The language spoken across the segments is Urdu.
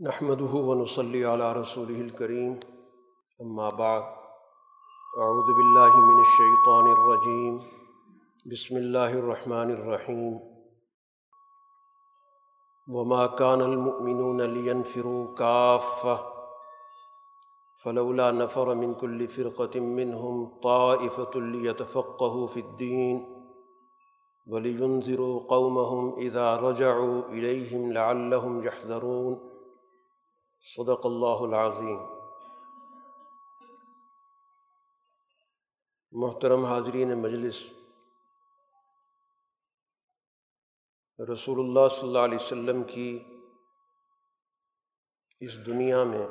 نحمده ونصلي على رسوله الكريم. أما بعد، أعوذ بالله من الشيطان الرجيم. بسم الله الرحمن الرحيم. وما كان المؤمنون لينفروا كافة، فلولا نفر من كل فرقة منهم طائفة ليتفقهوا في الدين، ولينذروا قومهم إذا رجعوا إليهم لعلهم يحذرون. صدق اللہ العظیم۔ محترم حاضرین مجلس، رسول اللہ صلی اللہ علیہ وسلم کی اس دنیا میں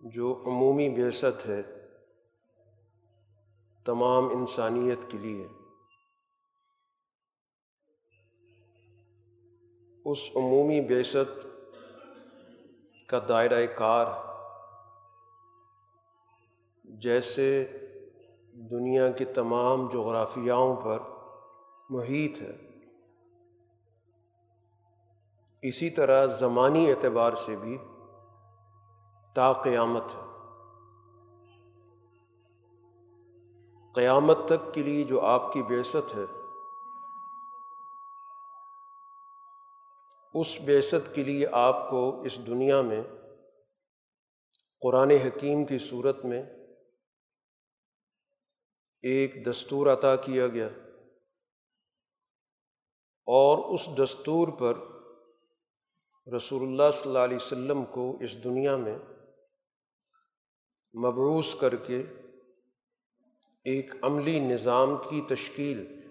جو عمومی بیست ہے، تمام انسانیت کے لیے، اس عمومی بیست کا دائرۂ کار جیسے دنیا کی تمام جغرافیاؤں پر محیط ہے۔ اسی طرح زمانی اعتبار سے بھی تا قیامت ہے۔ قیامت تک کے لیے جو آپ کی بیست ہے اس بیست کے لیے آپ کو اس دنیا میں قرآن حکیم کی صورت میں ایک دستور عطا کیا گیا اور اس دستور پر رسول اللہ صلی اللہ علیہ وسلم کو اس دنیا میں مبعوث کر کے ایک عملی نظام کی تشکیل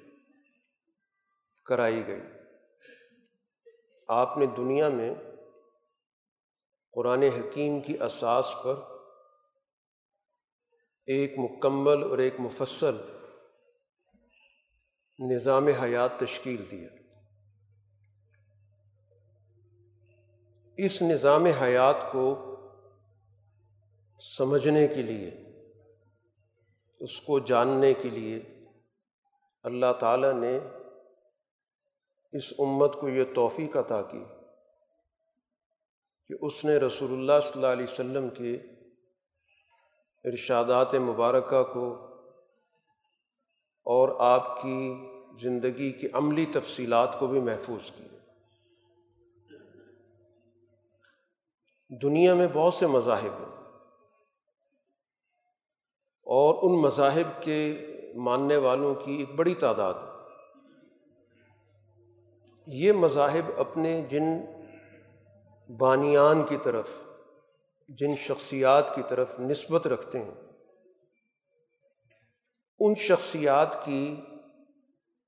کرائی گئی۔ آپ نے دنیا میں قرآن حکیم کی اساس پر ایک مکمل اور ایک مفصل نظام حیات تشکیل دیا اس نظام حیات کو سمجھنے کے لیے، اس کو جاننے کے لیے اللہ تعالیٰ نے اس امت کو یہ توفیق عطا کی کہ اس نے رسول اللہ صلی اللہ علیہ وسلم کے ارشادات مبارکہ کو اور آپ کی زندگی کی عملی تفصیلات کو بھی محفوظ کی دنیا میں بہت سے مذاہب ہیں اور ان مذاہب کے ماننے والوں کی ایک بڑی تعداد ہے۔ یہ مذاہب اپنے جن بانیان کی طرف، جن شخصیات کی طرف نسبت رکھتے ہیں، ان شخصیات کی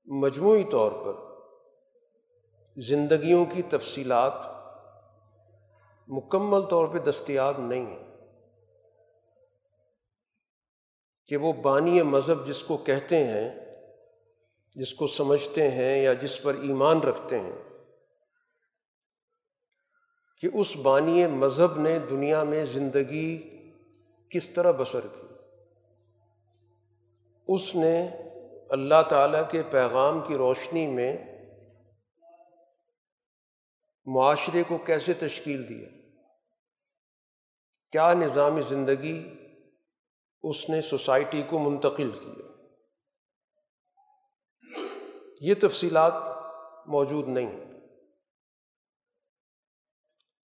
مجموعی طور پر زندگیوں کی تفصیلات مکمل طور پہ دستیاب نہیں ہیں۔ کہ وہ بانی مذہب جس کو کہتے ہیں جس کو سمجھتے ہیں یا جس پر ایمان رکھتے ہیں، کہ اس بانی مذہب نے دنیا میں زندگی کس طرح بسر کی۔ اس نے اللہ تعالیٰ کے پیغام کی روشنی میں معاشرے کو کیسے تشکیل دیا۔ کیا نظام زندگی اس نے سوسائٹی کو منتقل کیا۔ یہ تفصیلات موجود نہیں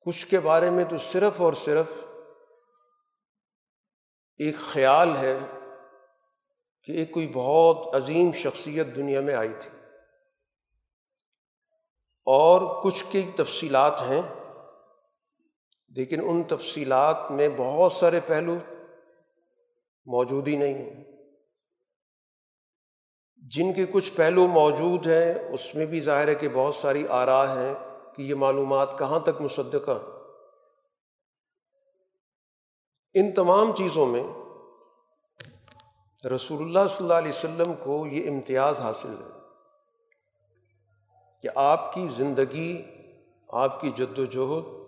کچھ کے بارے میں تو صرف اور صرف ایک خیال ہے کہ ایک کوئی بہت عظیم شخصیت دنیا میں آئی تھی۔ اور کچھ کی تفصیلات ہیں، لیکن ان تفصیلات میں بہت سارے پہلو موجود ہی نہیں ہیں۔ جن کے کچھ پہلو موجود ہیں، اس میں بھی ظاہر ہے کہ بہت ساری آرا ہیں کہ یہ معلومات کہاں تک مصدقہ ان تمام چیزوں میں رسول اللہ صلی اللہ علیہ وسلم کو یہ امتیاز حاصل ہے کہ آپ کی زندگی، آپ کی جد و جہد،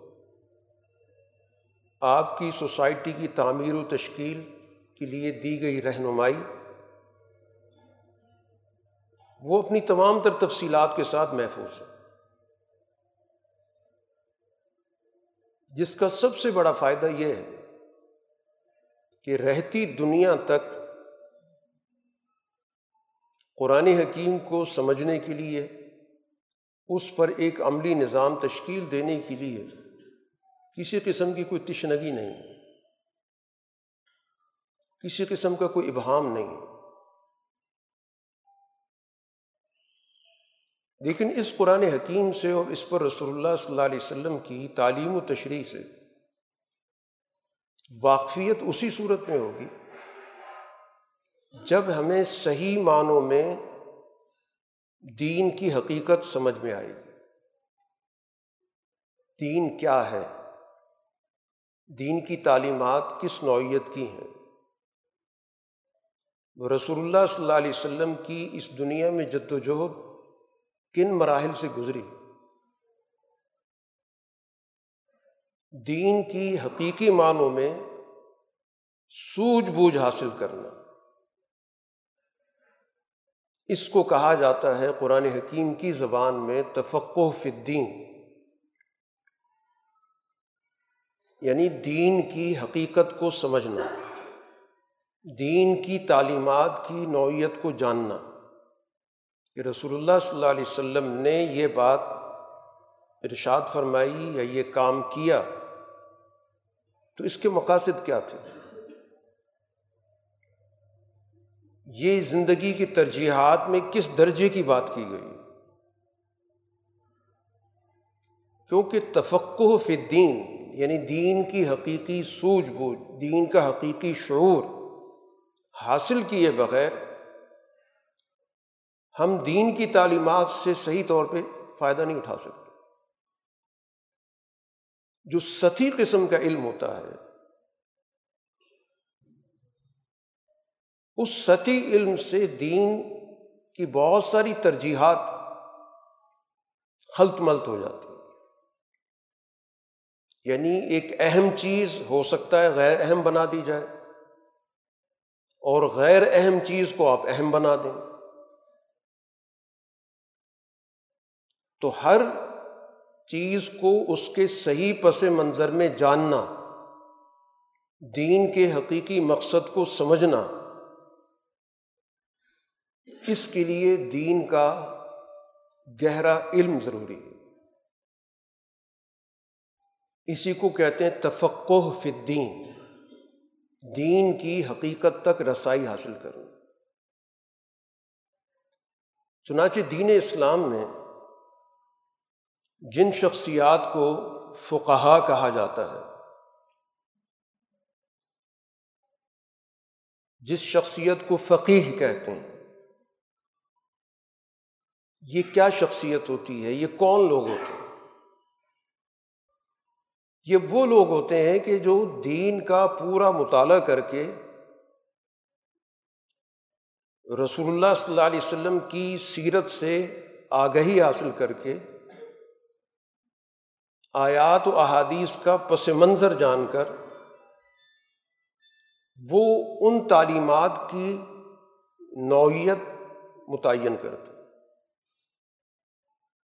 آپ کی سوسائٹی کی تعمیر و تشکیل کے لیے دی گئی رہنمائی وہ اپنی تمام تر تفصیلات کے ساتھ محفوظ ہے۔ جس کا سب سے بڑا فائدہ یہ ہے کہ رہتی دنیا تک قرآن حکیم کو سمجھنے کے لیے، اس پر ایک عملی نظام تشکیل دینے کے لیے کسی قسم کی کوئی تشنگی نہیں کسی قسم کا کوئی ابہام نہیں لیکن اس قرآن حکیم سے اور اس پر رسول اللہ صلی اللہ علیہ وسلم کی تعلیم و تشریح سے واقفیت اسی صورت میں ہوگی جب ہمیں صحیح معنوں میں دین کی حقیقت سمجھ میں آئے گی۔ دین کیا ہے؟ دین کی تعلیمات کس نوعیت کی ہیں؟ رسول اللہ صلی اللہ علیہ وسلم کی اس دنیا میں جد و جہد کن مراحل سے گزری؟ دین کی حقیقی معنوں میں سوجھ بوجھ حاصل کرنا۔ اس کو کہا جاتا ہے قرآن حکیم کی زبان میں تفقع فی الدین۔ یعنی دین کی حقیقت کو سمجھنا، دین کی تعلیمات کی نوعیت کو جاننا۔ کہ رسول اللہ صلی اللہ علیہ وسلم نے یہ بات ارشاد فرمائی یا یہ کام کیا، تو اس کے مقاصد کیا تھے؟ یہ زندگی کی ترجیحات میں کس درجے کی بات کی گئی؟ کیونکہ تفقع فی الدین یعنی دین کی حقیقی سوجھ بوجھ، دین کا حقیقی شعور حاصل کیے بغیر ہم دین کی تعلیمات سے صحیح طور پہ فائدہ نہیں اٹھا سکتے۔ جو ستی قسم کا علم ہوتا ہے، اس ستی علم سے دین کی بہت ساری ترجیحات خلط ملت ہو جاتی یعنی ایک اہم چیز ہو سکتا ہے، غیر اہم بنا دی جائے۔ اور غیر اہم چیز کو آپ اہم بنا دیں۔ تو ہر چیز کو اس کے صحیح پس منظر میں جاننا، دین کے حقیقی مقصد کو سمجھنا، اس کے لیے دین کا گہرا علم ضروری ہے۔ اسی کو کہتے ہیں تفقع فی الدین، دین کی حقیقت تک رسائی حاصل کرنا چنانچہ دین اسلام میں جن شخصیات کو فقہا کہا جاتا ہے۔ جس شخصیت کو فقیح کہتے ہیں۔ یہ کیا شخصیت ہوتی ہے؟ یہ کون لوگ ہوتے ہیں؟ یہ وہ لوگ ہوتے ہیں کہ جو دین کا پورا مطالعہ کر کے رسول اللہ صلی اللہ علیہ وسلم کی سیرت سے آگہی حاصل کر کے آیات و احادیث کا پس منظر جان کر وہ ان تعلیمات کی نوعیت متعین کرتے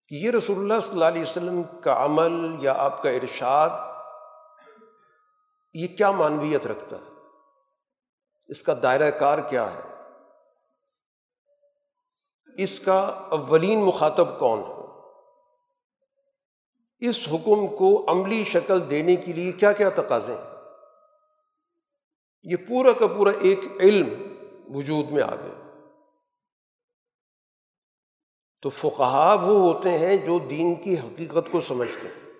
کہ یہ رسول اللہ صلی اللہ علیہ وسلم کا عمل یا آپ کا ارشاد یہ کیا معنویت رکھتا ہے؟ اس کا دائرہ کار کیا ہے؟ اس کا اولین مخاطب کون ہے؟ اس حکم کو عملی شکل دینے کے لیے کیا کیا تقاضے ہیں؟ یہ پورا کا پورا ایک علم وجود میں آ گیا۔ تو فقہا وہ ہوتے ہیں جو دین کی حقیقت کو سمجھتے ہیں۔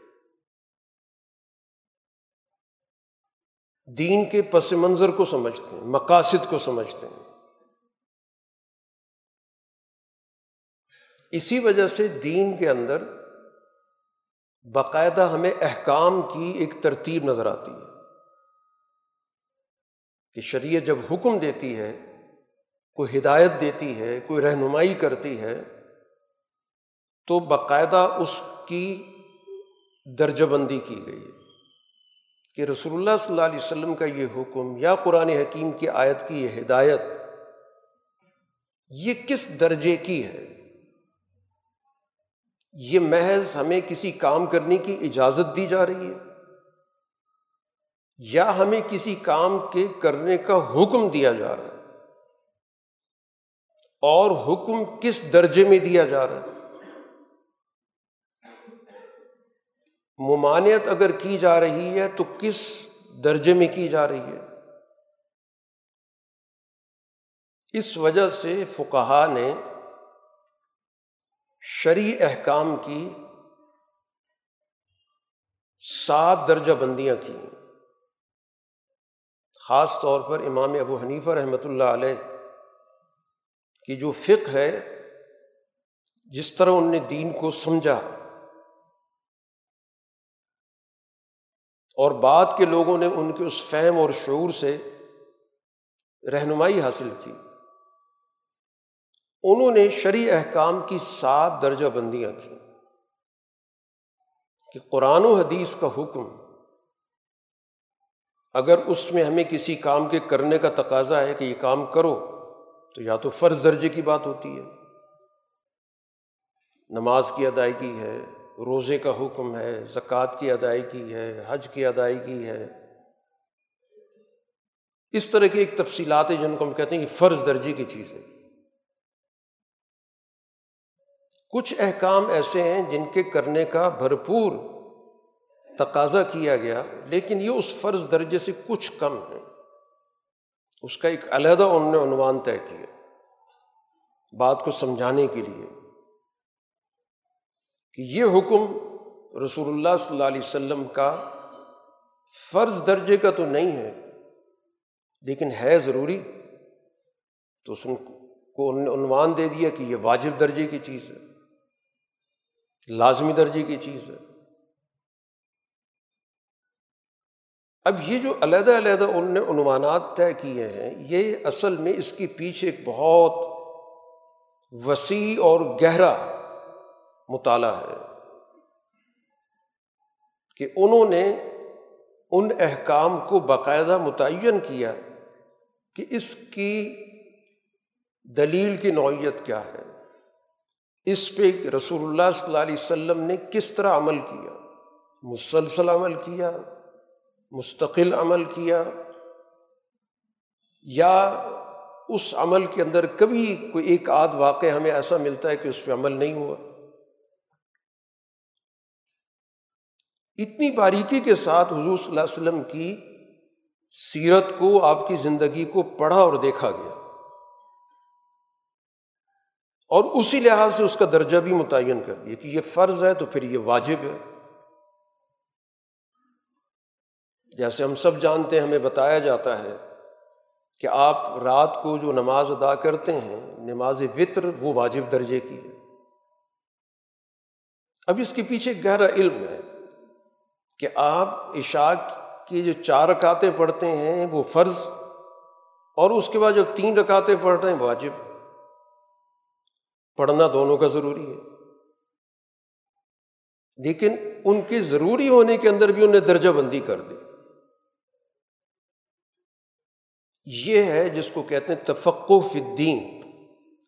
دین کے پس منظر کو سمجھتے ہیں، مقاصد کو سمجھتے ہیں۔ اسی وجہ سے دین کے اندر باقاعدہ ہمیں احکام کی ایک ترتیب نظر آتی ہے کہ شریعت جب حکم دیتی ہے، کوئی ہدایت دیتی ہے، کوئی رہنمائی کرتی ہے، تو باقاعدہ اس کی درجہ بندی کی گئی ہے کہ رسول اللہ صلی اللہ علیہ وسلم کا یہ حکم یا قرآن حکیم کی آیت کی یہ ہدایت یہ کس درجے کی ہے؟ یہ محض ہمیں کسی کام کرنے کی اجازت دی جا رہی ہے یا ہمیں کسی کام کے کرنے کا حکم دیا جا رہا ہے اور حکم کس درجے میں دیا جا رہا ہے ممانعت اگر کی جا رہی ہے تو کس درجے میں کی جا رہی ہے اس وجہ سے فقہا نے شرع احکام کی سات درجہ بندیاں کی خاص طور پر امام ابو حنیفہ رحمۃ اللہ علیہ کی جو فقہ ہے، جس طرح ان نے دین کو سمجھا اور بعد کے لوگوں نے ان کے اس فہم اور شعور سے رہنمائی حاصل کی۔ انہوں نے شرع احکام کی سات درجہ بندیاں کی کہ قرآن و حدیث کا حکم، اگر اس میں ہمیں کسی کام کے کرنے کا تقاضا ہے کہ یہ کام کرو، تو یا تو فرض درجے کی بات ہوتی ہے، نماز کی ادائیگی ہے، روزے کا حکم ہے، زکوٰۃ کی ادائیگی ہے، حج کی ادائیگی ہے۔ اس طرح کی ایک تفصیلات جن کو ہم کہتے ہیں کہ فرض درجے کی چیز ہے کچھ احکام ایسے ہیں جن کے کرنے کا بھرپور تقاضا کیا گیا، لیکن یہ اس فرض درجے سے کچھ کم ہے۔ اس کا ایک علیحدہ انہوں نے عنوان طے کیا۔ بات کو سمجھانے کے لیے کہ یہ حکم رسول اللہ صلی اللہ علیہ وسلم کا فرض درجے کا تو نہیں ہے، لیکن ہے ضروری۔ تو اس کو انہوں نے عنوان دے دیا کہ یہ واجب درجے کی چیز ہے۔ لازمی درجے کی چیز ہے۔ اب یہ جو علیحدہ علیحدہ ان نے عنوانات طے کیے ہیں، یہ اصل میں اس کے پیچھے ایک بہت وسیع اور گہرا مطالعہ ہے کہ انہوں نے ان احکام کو باقاعدہ متعین کیا کہ اس کی دلیل کی نوعیت کیا ہے۔ اس پہ رسول اللہ صلی اللہ علیہ وسلم نے کس طرح عمل کیا؟ مسلسل عمل کیا؟ مستقل عمل کیا؟ یا اس عمل کے اندر کبھی کوئی ایک آدھ واقع ہمیں ایسا ملتا ہے کہ اس پہ عمل نہیں ہوا؟ اتنی باریکی کے ساتھ حضور صلی اللہ علیہ وسلم کی سیرت کو، آپ کی زندگی کو پڑھا اور دیکھا گیا۔ اور اسی لحاظ سے اس کا درجہ بھی متعین کر دیا کہ یہ فرض ہے تو پھر یہ واجب ہے۔ جیسے ہم سب جانتے ہیں، ہمیں بتایا جاتا ہے کہ آپ رات کو جو نماز ادا کرتے ہیں، نماز وطر، وہ واجب درجے کی ہے۔ اب اس کے پیچھے گہرا علم ہے کہ آپ عشاء کی جو چار رکاتیں پڑھتے ہیں، وہ فرض اور اس کے بعد جب تین رکاتیں پڑھ رہے ہیں، واجب۔ پڑھنا دونوں کا ضروری ہے۔ لیکن ان کے ضروری ہونے کے اندر بھی انہیں درجہ بندی کر دی۔ یہ ہے جس کو کہتے ہیں تفق الدین،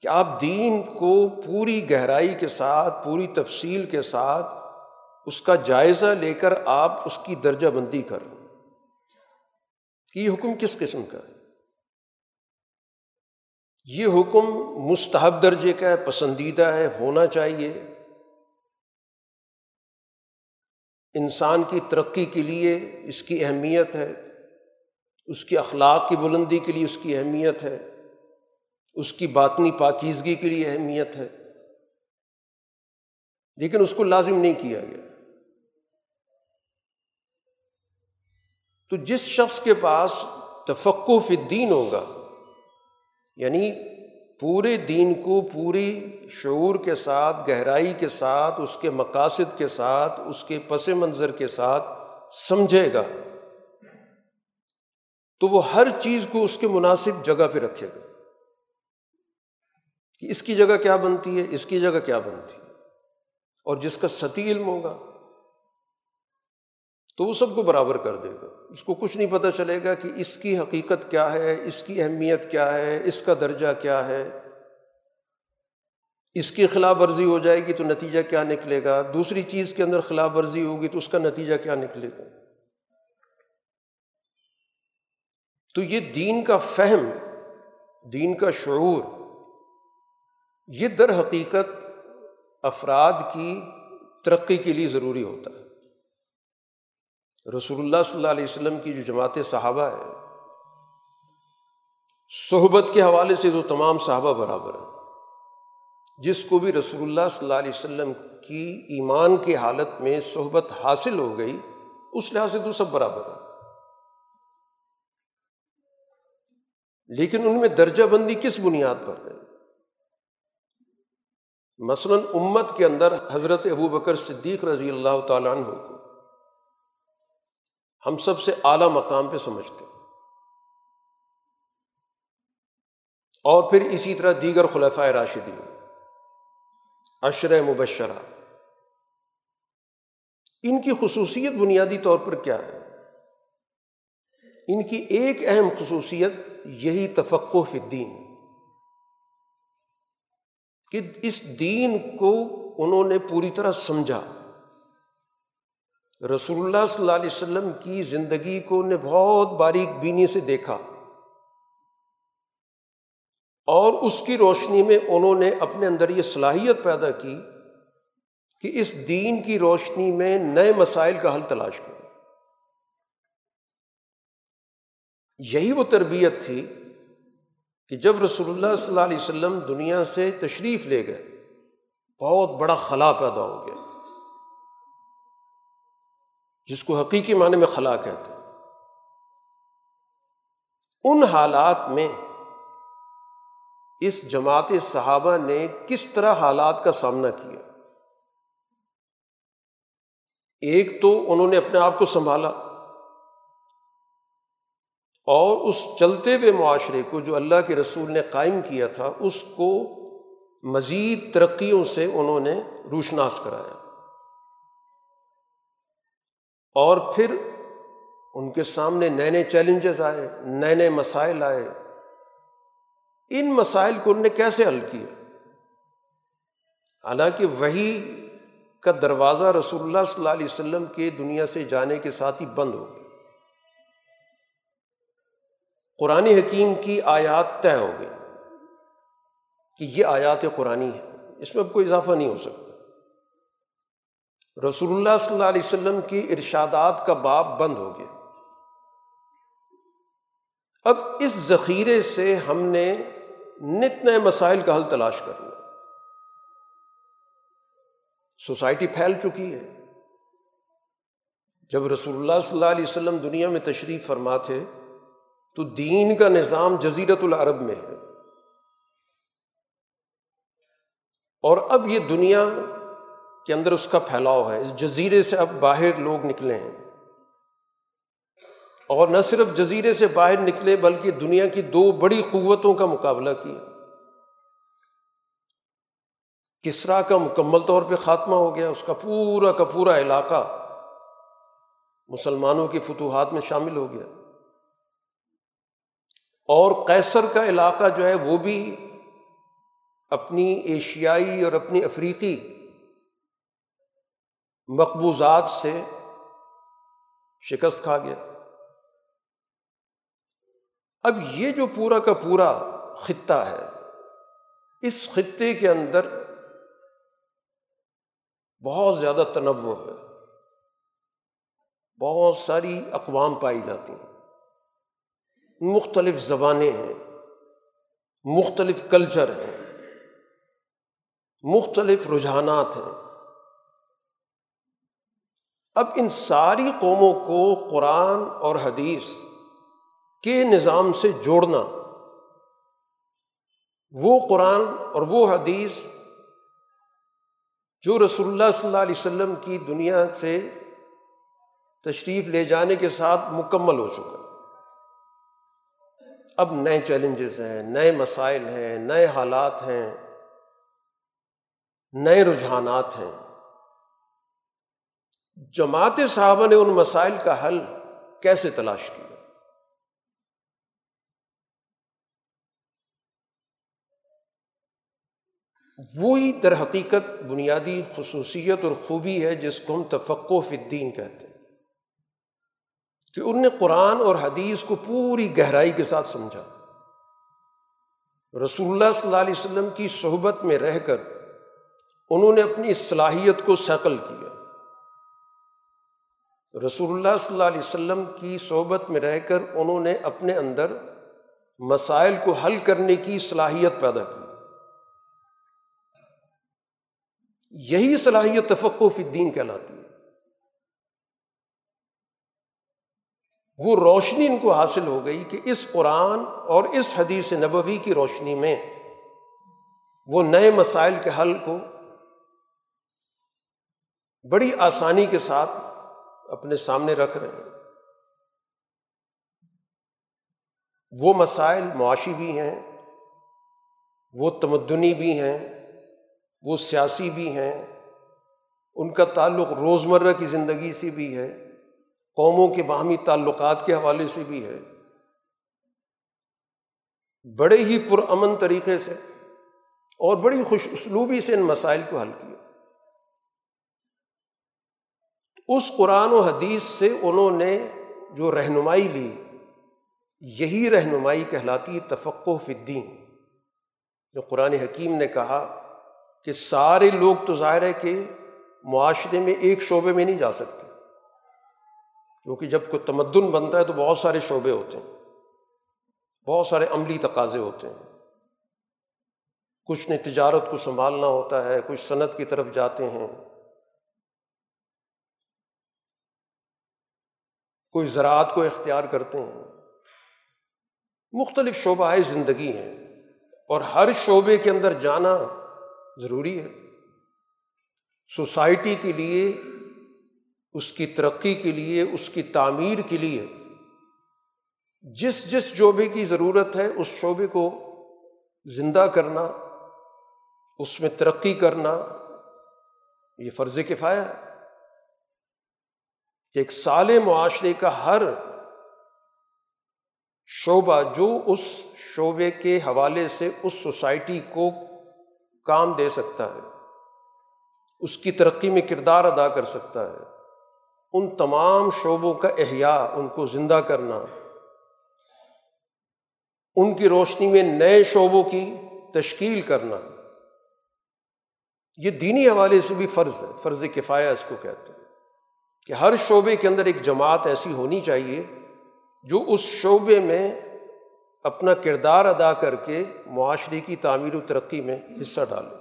کہ آپ دین کو پوری گہرائی کے ساتھ، پوری تفصیل کے ساتھ اس کا جائزہ لے کر آپ اس کی درجہ بندی کر کہ یہ حکم کس قسم کا ہے؟ یہ حکم مستحب درجے کا ہے، پسندیدہ ہے، ہونا چاہیے۔ انسان کی ترقی کے لیے اس کی اہمیت ہے، اس کی اخلاق کی بلندی کے لیے اس کی اہمیت ہے، اس کی باطنی پاکیزگی کے لیے اہمیت ہے۔ لیکن اس کو لازم نہیں کیا گیا۔ تو جس شخص کے پاس تفقف الدین ہوگا یعنی پورے دین کو پوری شعور کے ساتھ، گہرائی کے ساتھ، اس کے مقاصد کے ساتھ، اس کے پس منظر کے ساتھ سمجھے گا۔ تو وہ ہر چیز کو اس کے مناسب جگہ پہ رکھے گا۔ کہ اس کی جگہ کیا بنتی ہے، اس کی جگہ کیا بنتی ہے۔ اور جس کا ستی علم ہوگا۔ تو وہ سب کو برابر کر دے گا۔ اس کو کچھ نہیں پتہ چلے گا کہ اس کی حقیقت کیا ہے، اس کی اہمیت کیا ہے، اس کا درجہ کیا ہے۔ اس کی خلاف ورزی ہو جائے گی تو نتیجہ کیا نکلے گا۔ دوسری چیز کے اندر خلاف ورزی ہوگی تو اس کا نتیجہ کیا نکلے گا۔ تو یہ دین کا فہم، دین کا شعور، یہ در حقیقت افراد کی ترقی کے لیے ضروری ہوتا ہے۔ رسول اللہ صلی اللہ علیہ وسلم کی جو جماعت صحابہ ہے، صحبت کے حوالے سے تو تمام صحابہ برابر ہیں۔ جس کو بھی رسول اللہ صلی اللہ علیہ وسلم کی ایمان کی حالت میں صحبت حاصل ہو گئی، اس لحاظ سے تو سب برابر ہیں۔ لیکن ان میں درجہ بندی کس بنیاد پر ہے؟ مثلاً امت کے اندر حضرت ابو بکر صدیق رضی اللہ تعالیٰ عنہ کو ہم سب سے اعلیٰ مقام پہ سمجھتے ہیں۔ اور پھر اسی طرح دیگر خلفۂ راشدی عشر مبشرہ۔ ان کی خصوصیت بنیادی طور پر کیا ہے؟ ان کی ایک اہم خصوصیت یہی تفقع فی الدین۔ کہ اس دین کو انہوں نے پوری طرح سمجھا۔ رسول اللہ صلی اللہ علیہ وسلم کی زندگی کو نے بہت باریک بینی سے دیکھا۔ اور اس کی روشنی میں انہوں نے اپنے اندر یہ صلاحیت پیدا کی کہ اس دین کی روشنی میں نئے مسائل کا حل تلاش کریں یہی وہ تربیت تھی کہ جب رسول اللہ صلی اللہ علیہ وسلم دنیا سے تشریف لے گئے، بہت بڑا خلا پیدا ہو گیا۔ جس کو حقیقی معنی میں خلا کہتے ہیں۔ ان حالات میں اس جماعت صحابہ نے کس طرح حالات کا سامنا کیا۔ ایک تو انہوں نے اپنے آپ کو سنبھالا اور اس چلتے ہوئے معاشرے کو جو اللہ کے رسول نے قائم کیا تھا، اس کو مزید ترقیوں سے انہوں نے روشناس کرایا۔ اور پھر ان کے سامنے نئے نئے چیلنجز آئے، نئے نئے مسائل آئے۔ ان مسائل کو ان نے کیسے حل کیا؟ حالانکہ وہی کا دروازہ رسول اللہ صلی اللہ علیہ وسلم کے دنیا سے جانے کے ساتھ ہی بند ہو گیا۔ قرآن حکیم کی آیات طے ہو گئی کہ یہ آیات قرآن ہے اس میں اب کوئی اضافہ نہیں ہو سکتا۔ رسول اللہ صلی اللہ علیہ وسلم کی ارشادات کا باب بند ہو گیا۔ اب اس ذخیرے سے ہم نے نت نئے مسائل کا حل تلاش کرنا سوسائٹی پھیل چکی ہے۔ جب رسول اللہ صلی اللہ علیہ وسلم دنیا میں تشریف فرما تھے، تو دین کا نظام جزیرت العرب میں ہے۔ اور اب یہ دنیا کے اندر اس کا پھیلاؤ ہے، اس جزیرے سے اب باہر لوگ نکلے ہیں۔ اور نہ صرف جزیرے سے باہر نکلے، بلکہ دنیا کی دو بڑی قوتوں کا مقابلہ کیا۔ کسرا کا مکمل طور پہ خاتمہ ہو گیا، اس کا پورا کا پورا علاقہ مسلمانوں کی فتوحات میں شامل ہو گیا۔ اور کیسر کا علاقہ جو ہے، وہ بھی اپنی ایشیائی اور اپنی افریقی مقبوضات سے شکست کھا گیا۔ اب یہ جو پورا کا پورا خطہ ہے، اس خطے کے اندر بہت زیادہ تنوع ہے۔ بہت ساری اقوام پائی جاتی ہیں۔ مختلف زبانیں ہیں، مختلف کلچر ہیں، مختلف رجحانات ہیں۔ اب ان ساری قوموں کو قرآن اور حدیث کے نظام سے جوڑنا۔ وہ قرآن اور وہ حدیث جو رسول اللہ صلی اللہ علیہ وسلم کی دنیا سے تشریف لے جانے کے ساتھ مکمل ہو چکا۔ اب نئے چیلنجز ہیں، نئے مسائل ہیں، نئے حالات ہیں، نئے رجحانات ہیں۔ جماعت صحابہ نے ان مسائل کا حل کیسے تلاش کیا؟ وہی در حقیقت بنیادی خصوصیت اور خوبی ہے جس کو ہم تفقع فی الدین کہتے ہیں۔ کہ ان نے قرآن اور حدیث کو پوری گہرائی کے ساتھ سمجھا۔ رسول اللہ صلی اللہ علیہ وسلم کی صحبت میں رہ کر انہوں نے اپنی صلاحیت کو سیکل کیا۔ رسول اللہ صلی اللہ علیہ وسلم کی صحبت میں رہ کر انہوں نے اپنے اندر مسائل کو حل کرنے کی صلاحیت پیدا کی۔ یہی صلاحیت تفقع فی الدین کہلاتی ہے۔ وہ روشنی ان کو حاصل ہو گئی کہ اس قرآن اور اس حدیث نبوی کی روشنی میں وہ نئے مسائل کے حل کو بڑی آسانی کے ساتھ اپنے سامنے رکھ رہے ہیں۔ وہ مسائل معاشی بھی ہیں، وہ تمدنی بھی ہیں، وہ سیاسی بھی ہیں، ان کا تعلق روزمرہ کی زندگی سے بھی ہے، قوموں کے باہمی تعلقات کے حوالے سے بھی ہے۔ بڑے ہی پرامن طریقے سے اور بڑی خوش اسلوبی سے ان مسائل کو حل کیا۔ اس قرآن و حدیث سے انہوں نے جو رہنمائی لی، یہی رہنمائی کہلاتی تفقع فی الدین۔ جو قرآن حکیم نے کہا کہ سارے لوگ تو ظاہر ہے کہ معاشرے میں ایک شعبے میں نہیں جا سکتے۔ کیونکہ جب کوئی تمدن بنتا ہے تو بہت سارے شعبے ہوتے ہیں۔ بہت سارے عملی تقاضے ہوتے ہیں۔ کچھ نے تجارت کو سنبھالنا ہوتا ہے، کچھ صنعت کی طرف جاتے ہیں۔ کوئی زراعت کو اختیار کرتے ہیں۔ مختلف شعبہ زندگی ہیں اور ہر شعبے کے اندر جانا ضروری ہے۔ سوسائٹی کے لیے، اس کی ترقی کے لیے، اس کی تعمیر کے لیے جس جس شعبے کی ضرورت ہے، اس شعبے کو زندہ کرنا، اس میں ترقی کرنا، یہ فرض کفایا ہے۔ کہ ایک سال معاشرے کا ہر شعبہ جو اس شعبے کے حوالے سے اس سوسائٹی کو کام دے سکتا ہے، اس کی ترقی میں کردار ادا کر سکتا ہے، ان تمام شعبوں کا احیاء، ان کو زندہ کرنا، ان کی روشنی میں نئے شعبوں کی تشکیل کرنا، یہ دینی حوالے سے بھی فرض ہے، فرض کفایا اس کو کہتے ہیں۔ کہ ہر شعبے کے اندر ایک جماعت ایسی ہونی چاہیے جو اس شعبے میں اپنا کردار ادا کر کے معاشرے کی تعمیر و ترقی میں حصہ ڈالے۔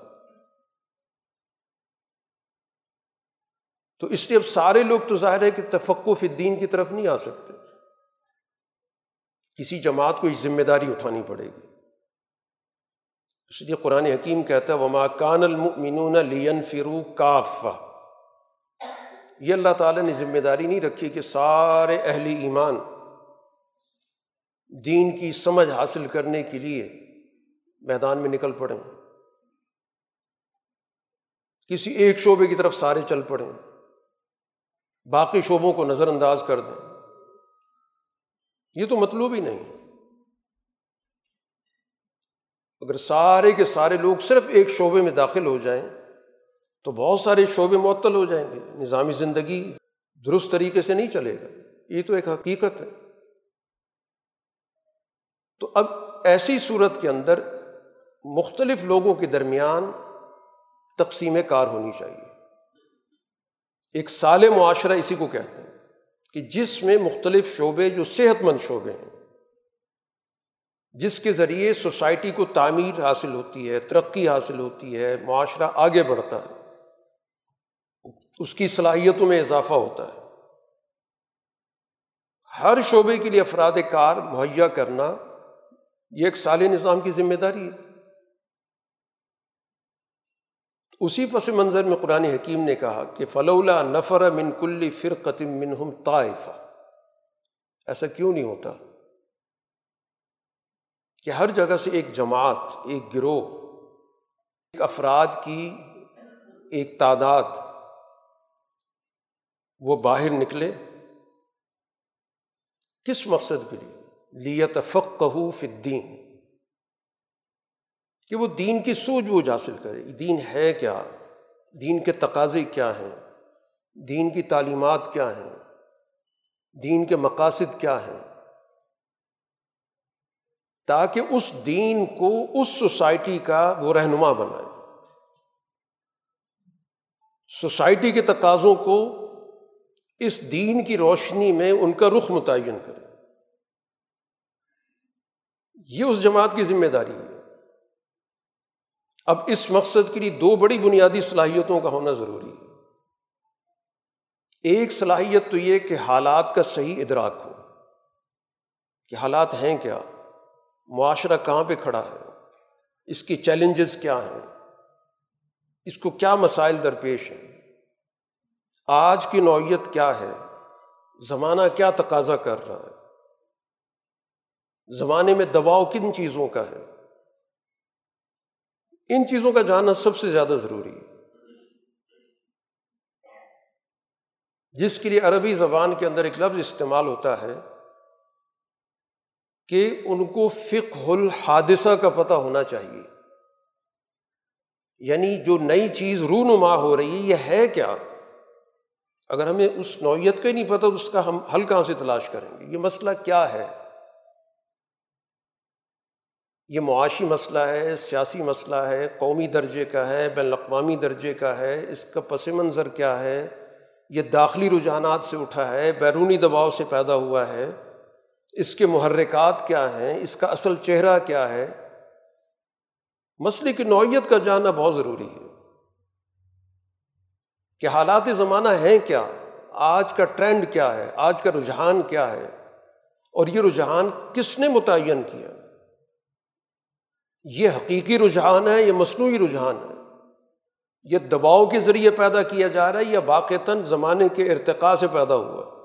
تو اس لیے اب سارے لوگ تو ظاہر ہے کہ تفقف الدین کی طرف نہیں آ سکتے۔ کسی جماعت کو یہ ذمہ داری اٹھانی پڑے گی۔ اس لیے قرآن حکیم کہتا ہے، وما کان المؤمنون لین فرو کاف یہ اللہ تعالیٰ نے ذمہ داری نہیں رکھی کہ سارے اہل ایمان دین کی سمجھ حاصل کرنے کے لیے میدان میں نکل پڑیں۔ کسی ایک شعبے کی طرف سارے چل پڑیں۔ باقی شعبوں کو نظر انداز کر دیں۔ یہ تو مطلوب ہی نہیں۔ اگر سارے کے سارے لوگ صرف ایک شعبے میں داخل ہو جائیں تو بہت سارے شعبے معطل ہو جائیں گے۔ نظامی زندگی درست طریقے سے نہیں چلے گا۔ یہ تو ایک حقیقت ہے۔ تو اب ایسی صورت کے اندر مختلف لوگوں کے درمیان تقسیم کار ہونی چاہیے۔ ایک سال معاشرہ اسی کو کہتے ہیں کہ جس میں مختلف شعبے جو صحت مند شعبے ہیں، جس کے ذریعے سوسائٹی کو تعمیر حاصل ہوتی ہے، ترقی حاصل ہوتی ہے، معاشرہ آگے بڑھتا ہے۔ اس کی صلاحیتوں میں اضافہ ہوتا ہے۔ ہر شعبے کے لیے افراد کار مہیا کرنا یہ ایک سال نظام کی ذمہ داری ہے۔ اسی پس منظر میں قرآن حکیم نے کہا کہ فلولا نفر من کل فرقتم منہم طائفہ ایسا کیوں نہیں ہوتا کہ ہر جگہ سے ایک جماعت، ایک گروہ، ایک افراد کی ایک تعداد وہ باہر نکلے کس مقصد کے لیے؟ لیت فق فدین کہ وہ دین کی سوجھ بوجھ حاصل کرے۔ دین ہے کیا؟ دین کے تقاضے کیا ہیں؟ دین کی تعلیمات کیا ہیں؟ دین کے مقاصد کیا ہیں؟ تاکہ اس دین کو، اس سوسائٹی کا وہ رہنما بنائے۔ سوسائٹی کے تقاضوں کو اس دین کی روشنی میں ان کا رخ متعین کرے۔ یہ اس جماعت کی ذمہ داری ہے۔ اب اس مقصد کے لیے دو بڑی بنیادی صلاحیتوں کا ہونا ضروری ہے۔ ایک صلاحیت تو یہ کہ حالات کا صحیح ادراک ہو۔ کہ حالات ہیں کیا؟ معاشرہ کہاں پہ کھڑا ہے؟ اس کی چیلنجز کیا ہیں؟ اس کو کیا مسائل درپیش ہیں؟ آج کی نوعیت کیا ہے؟ زمانہ کیا تقاضا کر رہا ہے؟ زمانے میں دباؤ کن چیزوں کا ہے؟ ان چیزوں کا جاننا سب سے زیادہ ضروری ہے۔ جس کے لیے عربی زبان کے اندر ایک لفظ استعمال ہوتا ہے کہ ان کو فقہ الحادثہ کا پتہ ہونا چاہیے۔ یعنی جو نئی چیز رونما ہو رہی ہے، یہ ہے کیا؟ اگر ہمیں اس نوعیت کا ہی نہیں پتہ تو اس کا ہم حل کہاں سے تلاش کریں گے؟ یہ مسئلہ کیا ہے؟ یہ معاشی مسئلہ ہے، سیاسی مسئلہ ہے، قومی درجے کا ہے، بین الاقوامی درجے کا ہے، اس کا پس منظر کیا ہے؟ یہ داخلی رجحانات سے اٹھا ہے، بیرونی دباؤ سے پیدا ہوا ہے، اس کے محرکات کیا ہیں، اس کا اصل چہرہ کیا ہے؟ مسئلے کی نوعیت کا جاننا بہت ضروری ہے۔ کہ حالات زمانہ ہیں کیا؟ آج کا ٹرینڈ کیا ہے؟ آج کا رجحان کیا ہے؟ اور یہ رجحان کس نے متعین کیا؟ یہ حقیقی رجحان ہے، یہ مصنوعی رجحان ہے۔ یہ دباؤ کے ذریعے پیدا کیا جا رہا ہے، یا واقعتاً زمانے کے ارتقاء سے پیدا ہوا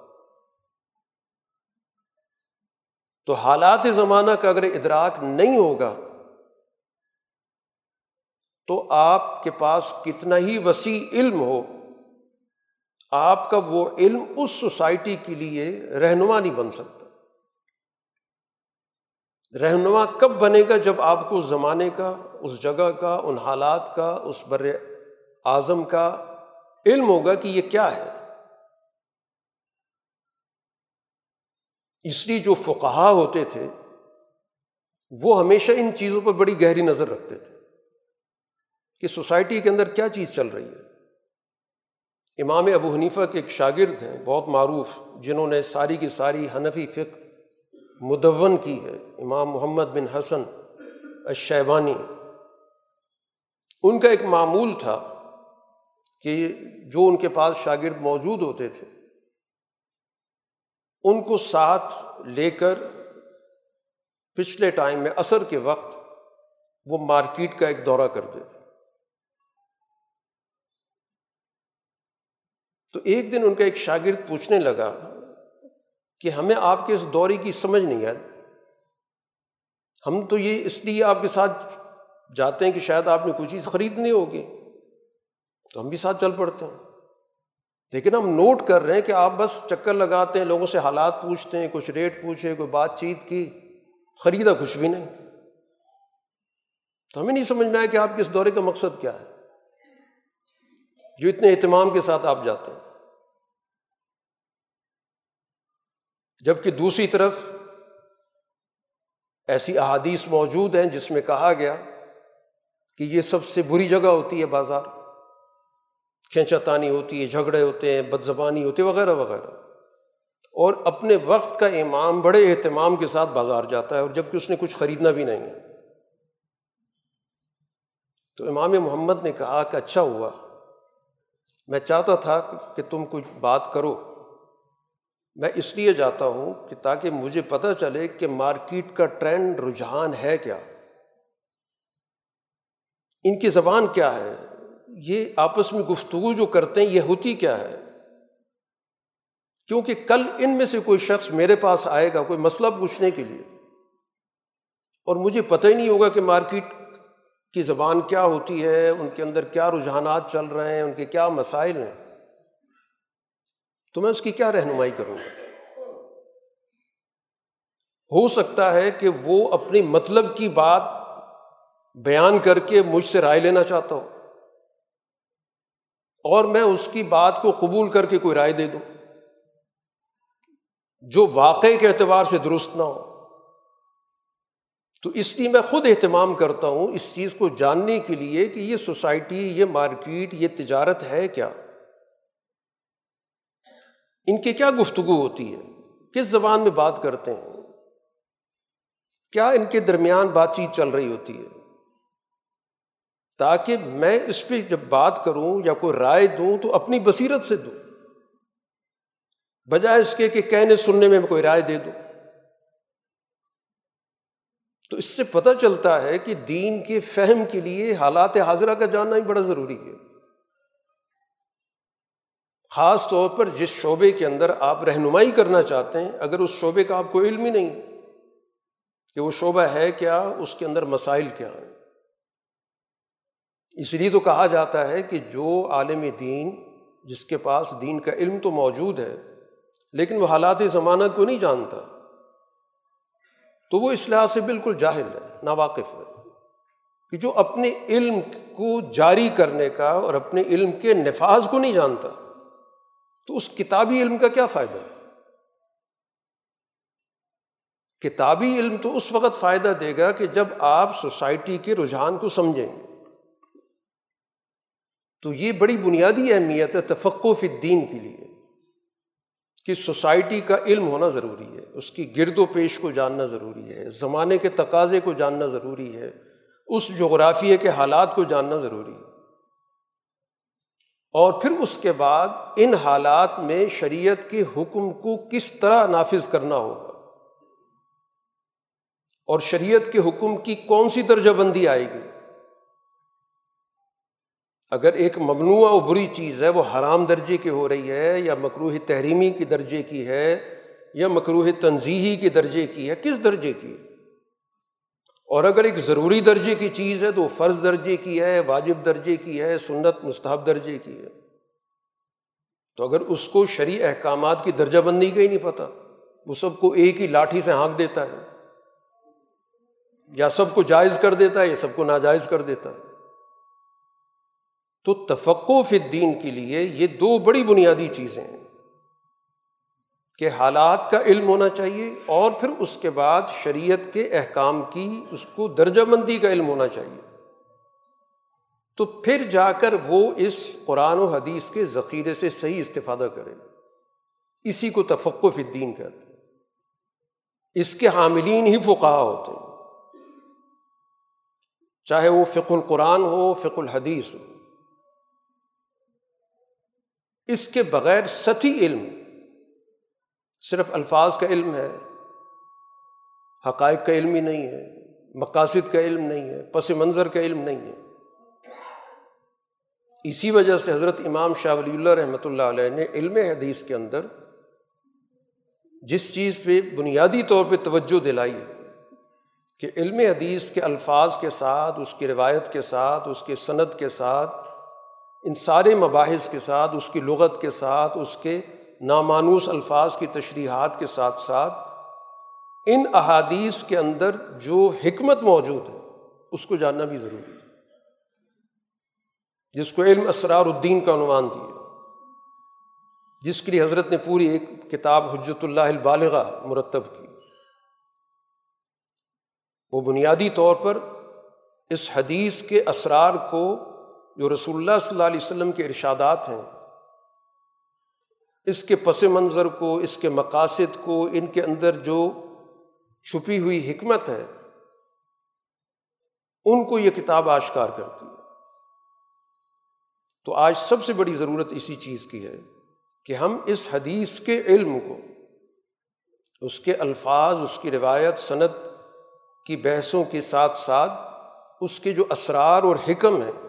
تو حالات زمانہ کا اگر ادراک نہیں ہوگا، تو آپ کے پاس کتنا ہی وسیع علم ہو آپ کا وہ علم اس سوسائٹی کے لیے رہنما نہیں بن سکتا۔ رہنما کب بنے گا جب آپ کو اس زمانے کا، اس جگہ کا، ان حالات کا، اس بر اعظم کا علم ہوگا کہ یہ کیا ہے۔ اس لیے جو فقہا ہوتے تھے، وہ ہمیشہ ان چیزوں پر بڑی گہری نظر رکھتے تھے کہ سوسائٹی کے اندر کیا چیز چل رہی ہے۔ امام ابو حنیفہ کے ایک شاگرد ہیں، بہت معروف، جنہوں نے ساری کی ساری حنفی فقہ مدون کی ہے۔ امام محمد بن حسن الشیبانی۔ ان کا ایک معمول تھا کہ جو ان کے پاس شاگرد موجود ہوتے تھے، ان کو ساتھ لے کر پچھلے ٹائم میں عصر کے وقت وہ مارکیٹ کا ایک دورہ کر دیتے۔ تو ایک دن ان کا ایک شاگرد پوچھنے لگا کہ ہمیں آپ کے اس دورے کی سمجھ نہیں آئی۔ ہم تو یہ اس لیے آپ کے ساتھ جاتے ہیں کہ شاید آپ نے کوئی چیز خریدنی ہوگی۔ تو ہم بھی ساتھ چل پڑتے ہیں۔ لیکن ہم نوٹ کر رہے ہیں کہ آپ بس چکر لگاتے ہیں، لوگوں سے حالات پوچھتے ہیں، کچھ ریٹ پوچھے، کوئی بات چیت کی، خریدا کچھ بھی نہیں۔ تو ہمیں نہیں سمجھ میں آیا کہ آپ کے اس دورے کا مقصد کیا ہے۔ جو اتنے اہتمام کے ساتھ آپ جاتے ہیں۔ جبکہ دوسری طرف ایسی احادیث موجود ہیں جس میں کہا گیا کہ یہ سب سے بری جگہ ہوتی ہے بازار۔ کھینچا تانی ہوتی ہے، جھگڑے ہوتے ہیں بد زبانی ہوتی ہے، وغیرہ وغیرہ۔ اور اپنے وقت کا امام بڑے اہتمام کے ساتھ بازار جاتا ہے اور جبکہ اس نے کچھ خریدنا بھی نہیں ہے۔ تو امام محمد نے کہا کہ اچھا ہوا۔ میں چاہتا تھا کہ تم کچھ بات کرو۔ میں اس لیے جاتا ہوں کہ تاکہ مجھے پتہ چلے کہ مارکیٹ کا ٹرینڈ رجحان ہے کیا۔ ان کی زبان کیا ہے؟ یہ آپس میں گفتگو جو کرتے ہیں، یہ ہوتی کیا ہے؟ کیونکہ کل ان میں سے کوئی شخص میرے پاس آئے گا کوئی مسئلہ پوچھنے کے لیے اور مجھے پتہ ہی نہیں ہوگا کہ مارکیٹ کی زبان کیا ہوتی ہے، ان کے اندر کیا رجحانات چل رہے ہیں، ان کے کیا مسائل ہیں؟ تو میں اس کی کیا رہنمائی کروں؟ گا ہو سکتا ہے کہ وہ اپنی مطلب کی بات بیان کر کے مجھ سے رائے لینا چاہتا ہوں اور میں اس کی بات کو قبول کر کے کوئی رائے دے دوں۔ جو واقع کے اعتبار سے درست نہ ہو۔ تو اس لیے میں خود اہتمام کرتا ہوں اس چیز کو جاننے کے لیے کہ یہ سوسائٹی، یہ مارکیٹ، یہ تجارت ہے کیا؟ ان کی کیا گفتگو ہوتی ہے؟ کس زبان میں بات کرتے ہیں؟ کیا ان کے درمیان بات چیت چل رہی ہوتی ہے؟ تاکہ میں اس پہ جب بات کروں یا کوئی رائے دوں تو اپنی بصیرت سے دوں۔ بجائے اس کے کہ کہنے سننے میں کوئی رائے دے دوں۔ تو اس سے پتہ چلتا ہے کہ دین کے فہم کے لیے حالات حاضرہ کا جاننا ہی بڑا ضروری ہے۔ خاص طور پر جس شعبے کے اندر آپ رہنمائی کرنا چاہتے ہیں، اگر اس شعبے کا آپ کو علم ہی نہیں کہ وہ شعبہ ہے کیا، اس کے اندر مسائل کیا ہیں۔ اس لیے تو کہا جاتا ہے کہ جو عالم دین جس کے پاس دین کا علم تو موجود ہے، لیکن وہ حالات زمانہ کو نہیں جانتا۔ تو وہ اس لحاظ سے بالکل جاہل ہے، ناواقف ہے۔ کہ جو اپنے علم کو جاری کرنے کا اور اپنے علم کے نفاذ کو نہیں جانتا، تو اس کتابی علم کا کیا فائدہ؟ کتابی علم تو اس وقت فائدہ دے گا کہ جب آپ سوسائٹی کے رجحان کو سمجھیں۔ گے تو یہ بڑی بنیادی اہمیت ہے فی الدین کے لیے۔ کہ سوسائٹی کا علم ہونا ضروری ہے، اس کی گرد و پیش کو جاننا ضروری ہے، زمانے کے تقاضے کو جاننا ضروری ہے، اس جغرافیے کے حالات کو جاننا ضروری ہے۔ اور پھر اس کے بعد ان حالات میں شریعت کے حکم کو کس طرح نافذ کرنا ہوگا؟ اور شریعت کے حکم کی کون سی درجہ بندی آئے گی؟ اگر ایک ممنوع و بری چیز ہے، وہ حرام درجے کی ہو رہی ہے یا مکروح تحریمی کی درجے کی ہے یا مکروح تنظیحی کے درجے کی ہے، کس درجے کی؟ ہے اور اگر ایک ضروری درجے کی چیز ہے تو وہ فرض درجے کی ہے، واجب درجے کی ہے، سنت مستحب درجے کی ہے۔ تو اگر اس کو شرع احکامات کی درجہ بندی کا ہی نہیں پتہ وہ سب کو ایک ہی لاٹھی سے ہانک دیتا ہے۔ یا سب کو جائز کر دیتا ہے یا سب کو ناجائز کر دیتا ہے۔ تو تفقف الدین کے لیے یہ دو بڑی بنیادی چیزیں ہیں کہ حالات کا علم ہونا چاہیے اور پھر اس کے بعد شریعت کے احکام کی اس کو درجہ بندی کا علم ہونا چاہیے۔ تو پھر جا کر وہ اس قرآن و حدیث کے ذخیرے سے صحیح استفادہ کرے۔ گا اسی کو تفقف الدین کہتے ہیں۔ اس کے حاملین ہی فقہ ہوتے ہیں۔ چاہے وہ فق القرآن ہو فق الحدیث ہو۔ اس کے بغیر ستی علم، صرف الفاظ کا علم ہے، حقائق کا علم ہی نہیں ہے، مقاصد کا علم نہیں ہے، پس منظر کا علم نہیں ہے۔ اسی وجہ سے حضرت امام شاہ ولی اللہ رحمۃ اللہ علیہ نے علم حدیث کے اندر جس چیز پہ بنیادی طور پہ توجہ دلائی ہے کہ علم حدیث کے الفاظ کے ساتھ، اس کی روایت کے ساتھ، اس کے صنعت کے ساتھ ان سارے مباحث کے ساتھ، اس کی لغت کے ساتھ، اس کے نامانوس الفاظ کی تشریحات کے ساتھ ساتھ، ان احادیث کے اندر جو حکمت موجود ہے، اس کو جاننا بھی ضروری ہے۔ جس کو علم اسرار الدین کا عنوان دیا۔ جس کے لیے حضرت نے پوری ایک کتاب حجت اللہ البالغہ مرتب کی۔ وہ بنیادی طور پر اس حدیث کے اسرار کو جو رسول اللہ صلی اللہ علیہ وسلم کے ارشادات ہیں، اس کے پس منظر کو، اس کے مقاصد کو، ان کے اندر جو چھپی ہوئی حکمت ہے، ان کو یہ کتاب آشکار کرتی ہے۔ تو آج سب سے بڑی ضرورت اسی چیز کی ہے کہ ہم اس حدیث کے علم کو، اس کے الفاظ، اس کی روایت صنعت کی بحثوں کے ساتھ ساتھ، اس کے جو اسرار اور حکم ہیں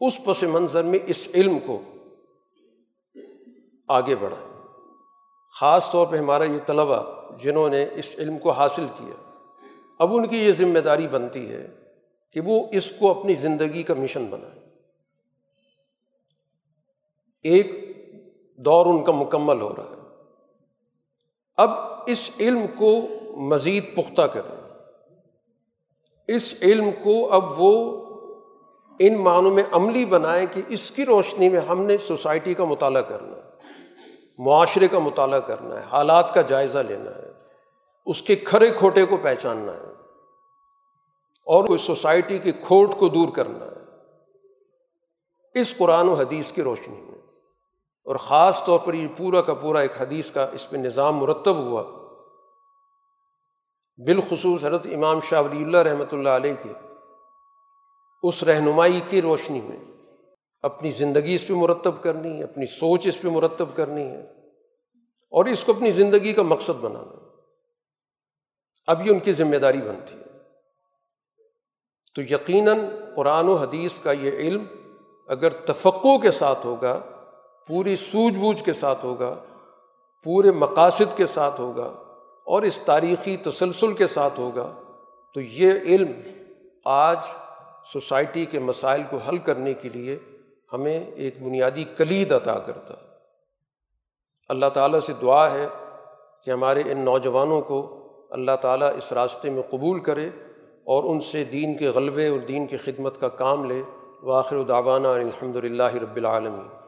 اس پس منظر میں اس علم کو آگے بڑھائیں۔ خاص طور پہ ہمارا یہ طلبا جنہوں نے اس علم کو حاصل کیا، اب ان کی یہ ذمہ داری بنتی ہے کہ وہ اس کو اپنی زندگی کا مشن بنائیں۔ ایک دور ان کا مکمل ہو رہا ہے۔ اب اس علم کو مزید پختہ کریں۔ اس علم کو اب وہ ان معنوں میں عملی بنائیں کہ اس کی روشنی میں ہم نے سوسائٹی کا مطالعہ کرنا ہے، معاشرے کا مطالعہ کرنا ہے، حالات کا جائزہ لینا ہے، اس کے کھرے کھوٹے کو پہچاننا ہے، اور کوئی سوسائٹی کی کھوٹ کو دور کرنا ہے۔ اس قرآن و حدیث کی روشنی میں۔ اور خاص طور پر یہ پورا کا پورا ایک حدیث کا اس پہ نظام مرتب ہوا۔ بالخصوص حضرت امام شاہ ولی اللہ رحمۃ اللہ علیہ کی اس رہنمائی کی روشنی میں۔ اپنی زندگی اس پہ مرتب کرنی ہے، اپنی سوچ اس پہ مرتب کرنی ہے اور اس کو اپنی زندگی کا مقصد بنانا۔ اب یہ ان کی ذمہ داری بنتی ہے۔ تو یقیناً قرآن و حدیث کا یہ علم اگر تفقع کے ساتھ ہوگا، پوری سوجھ بوجھ کے ساتھ ہوگا، پورے مقاصد کے ساتھ ہوگا اور اس تاریخی تسلسل کے ساتھ ہوگا، تو یہ علم آج سوسائٹی کے مسائل کو حل کرنے کے لیے ہمیں ایک بنیادی کلید عطا کرتا۔ اللہ تعالیٰ سے دعا ہے کہ ہمارے ان نوجوانوں کو اللہ تعالیٰ اس راستے میں قبول کرے اور ان سے دین کے غلبے اور دین کی خدمت کا کام لے۔ واخر دعوانا الحمد للہ رب العالمین۔